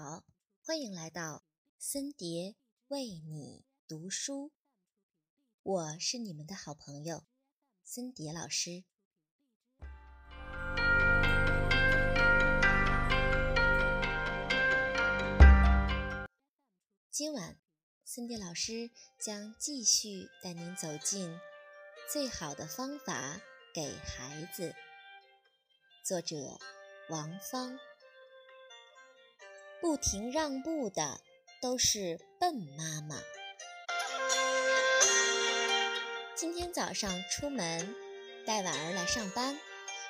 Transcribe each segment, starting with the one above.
好，欢迎来到森蝶为你读书。我是你们的好朋友森蝶老师。今晚，森蝶老师将继续带您走进《最好的方法给孩子》，作者王芳。不停让步的都是笨妈妈。今天早上出门带婉儿来上班，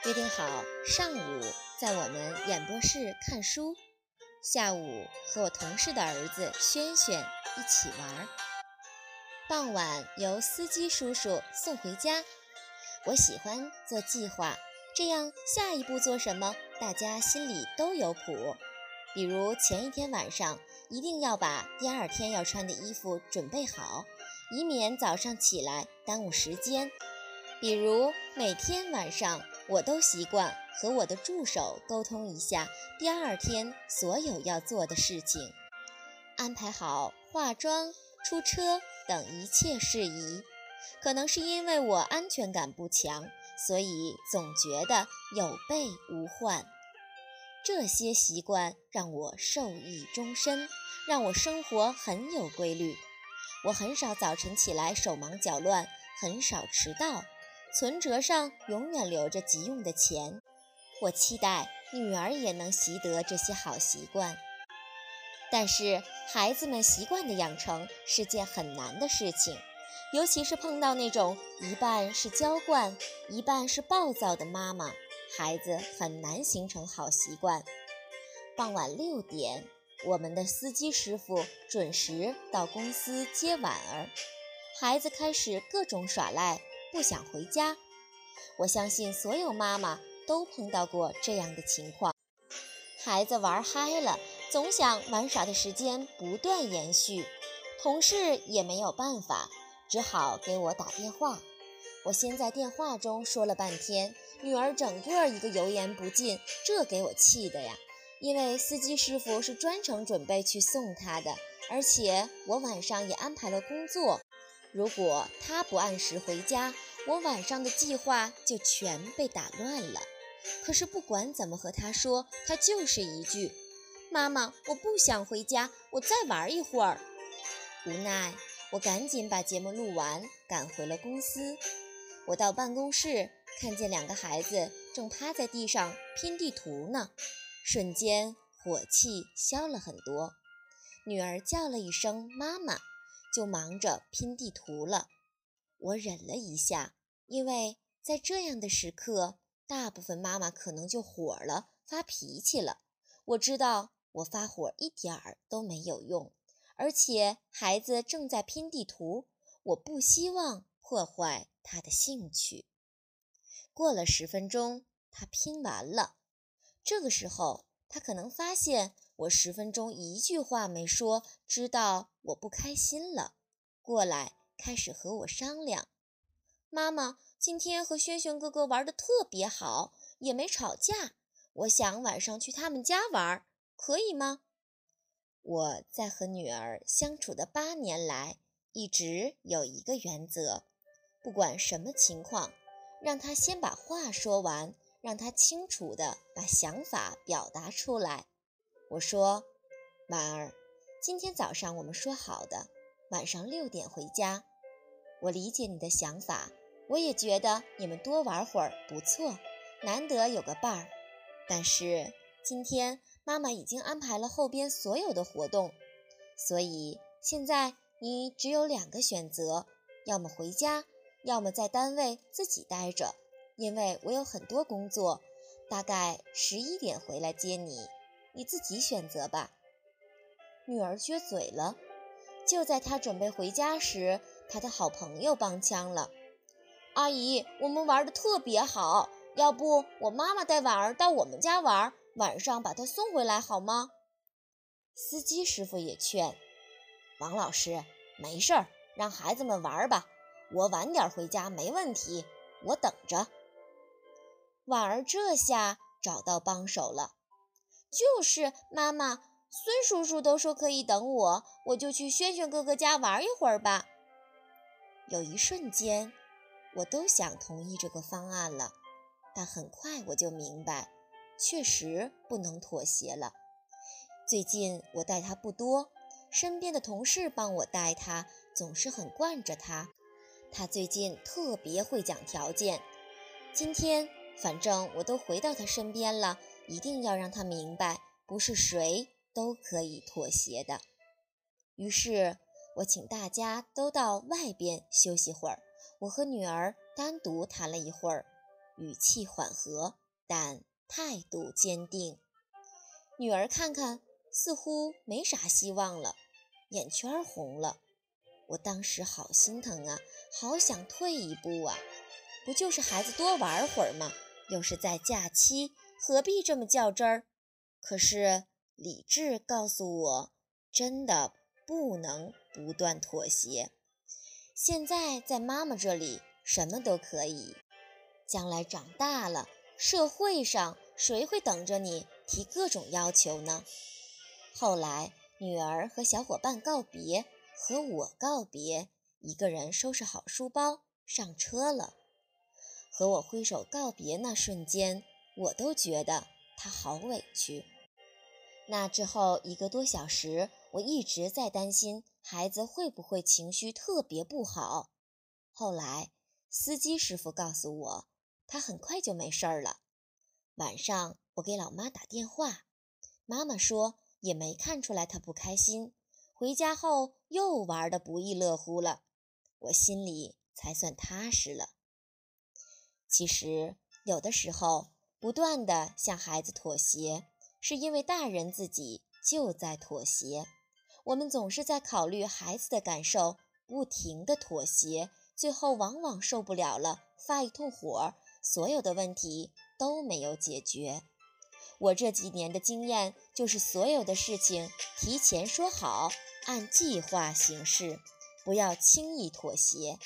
约定好上午在我们演播室看书，下午和我同事的儿子轩轩一起玩，傍晚由司机叔叔送回家。我喜欢做计划，这样下一步做什么，大家心里都有谱。比如前一天晚上一定要把第二天要穿的衣服准备好，以免早上起来耽误时间。比如每天晚上我都习惯和我的助手沟通一下第二天所有要做的事情，安排好化妆、出车等一切事宜。可能是因为我安全感不强，所以总觉得有备无患。这些习惯让我受益终身，让我生活很有规律。我很少早晨起来手忙脚乱，很少迟到，存折上永远留着急用的钱。我期待女儿也能习得这些好习惯。但是孩子们习惯的养成是件很难的事情，尤其是碰到那种一半是娇惯，一半是暴躁的妈妈。孩子很难形成好习惯。傍晚六点，我们的司机师傅准时到公司接婉儿。孩子开始各种耍赖，不想回家。我相信所有妈妈都碰到过这样的情况：孩子玩嗨了，总想玩耍的时间不断延续。同事也没有办法，只好给我打电话。我先在电话中说了半天。女儿整个一个油盐不进，这给我气的呀！因为司机师傅是专程准备去送她的，而且我晚上也安排了工作。如果他不按时回家，我晚上的计划就全被打乱了。可是不管怎么和他说，他就是一句：“妈妈，我不想回家，我再玩一会儿。”无奈，我赶紧把节目录完，赶回了公司。我到办公室。看见两个孩子正趴在地上拼地图呢，瞬间火气消了很多。女儿叫了一声“妈妈”，就忙着拼地图了。我忍了一下，因为在这样的时刻，大部分妈妈可能就火了，发脾气了。我知道我发火一点儿都没有用，而且孩子正在拼地图，我不希望破坏他的兴趣。过了十分钟，他拼完了。这个时候，他可能发现我十分钟一句话没说，知道我不开心了，过来开始和我商量。妈妈，今天和轩轩哥哥玩的特别好，也没吵架。我想晚上去他们家玩，可以吗？我在和女儿相处的八年来，一直有一个原则：不管什么情况。让她先把话说完，让她清楚地把想法表达出来。我说：“婉儿，今天早上我们说好的，晚上六点回家。我理解你的想法，我也觉得你们多玩会儿不错，难得有个伴儿。但是今天妈妈已经安排了后边所有的活动，所以现在你只有两个选择：要么回家。”要么在单位自己待着，因为我有很多工作，大概十一点回来接你，你自己选择吧。女儿撅嘴了。就在她准备回家时，她的好朋友帮腔了：“阿姨，我们玩的特别好，要不我妈妈带婉儿到我们家玩，晚上把他送回来好吗？”司机师傅也劝：“王老师，没事儿，让孩子们玩吧。”我晚点回家没问题，我等着。婉儿这下找到帮手了，就是妈妈，孙叔叔都说可以等我，我就去轩轩哥哥家玩一会儿吧。有一瞬间，我都想同意这个方案了，但很快我就明白，确实不能妥协了。最近我带他不多，身边的同事帮我带他，总是很惯着他。他最近特别会讲条件。今天反正我都回到他身边了，一定要让他明白，不是谁都可以妥协的。于是。我请大家都到外边休息会儿，我和女儿单独谈了一会儿，语气缓和，但态度坚定。女儿看看，似乎没啥希望了，眼圈红了。我当时好心疼啊，好想退一步啊！不就是孩子多玩会儿吗？又是在假期，何必这么较真儿？可是理智告诉我，真的不能。不断妥协，现在在妈妈这里什么都可以，将来长大了，社会上谁会等着你提各种要求呢？后来女儿和小伙伴告别，和我告别，一个人收拾好书包上车了，和我挥手告别那瞬间，我都觉得她好委屈。那之后一个多小时，我一直在担心。孩子会不会情绪特别不好？后来司机师傅告诉我，他很快就没事儿了。晚上我给老妈打电话，妈妈说也没看出来他不开心。回家后又玩的不亦乐乎了，我心里才算踏实了。其实有的时候，不断的向孩子妥协，是因为大人自己就在妥协。我们总是在考虑孩子的感受，不停的妥协，最后往往受不了了，发一通火，所有的问题都没有解决。我这几年的经验就是，所有的事情提前说好，按计划行事，不要轻易妥协，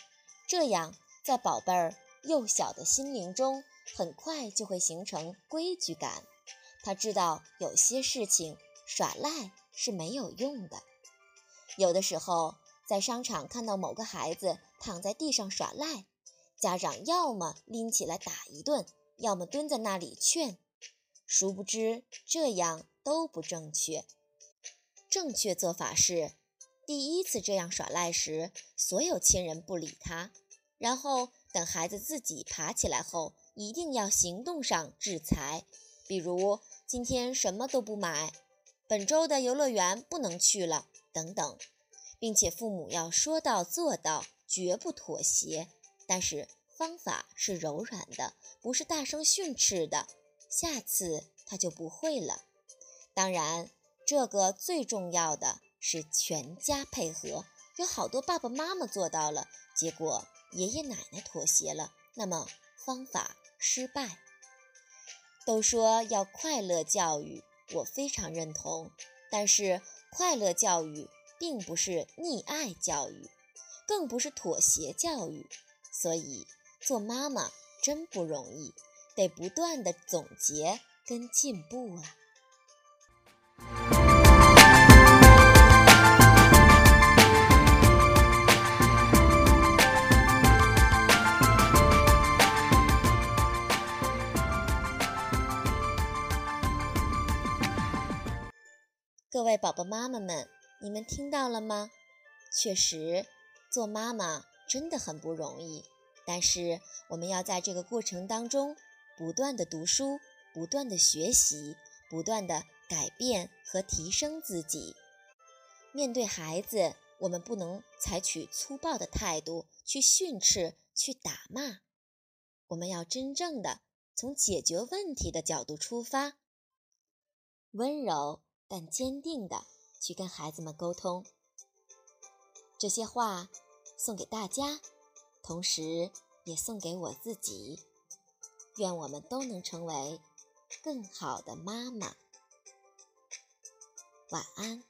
这样在宝贝儿幼小的心灵中，很快就会形成规矩感。他知道有些事情耍赖是没有用的。有的时候，在商场看到某个孩子躺在地上耍赖，家长要么拎起来打一顿，要么蹲在那里劝。殊不知这样都不正确。正确做法是：第一次这样耍赖时，所有亲人不理他，然后等孩子自己爬起来后，一定要行动上制裁，比如今天什么都不买，本周的游乐园不能去了。等等，并且父母要说到做到，绝不妥协。但是方法是柔软的，不是大声训斥的。下次他就不会了。当然，这个最重要的是全家配合。有好多爸爸妈妈做到了，结果爷爷奶奶妥协了，那么方法失败。都说要快乐教育，我非常认同，但是。快乐教育并不是溺爱教育，更不是妥协教育，所以做妈妈真不容易，得不断的总结跟进步啊。各位宝宝妈妈们，你们听到了吗？确实，做妈妈真的很不容易。但是，我们要在这个过程当中不断的读书，不断的学习，不断的改变和提升自己。面对孩子，我们不能采取粗暴的态度去训斥、去打骂。我们要真正的从解决问题的角度出发，温柔。但坚定的去跟孩子们沟通，这些话送给大家，同时也送给我自己。愿我们都能成为更好的妈妈。晚安。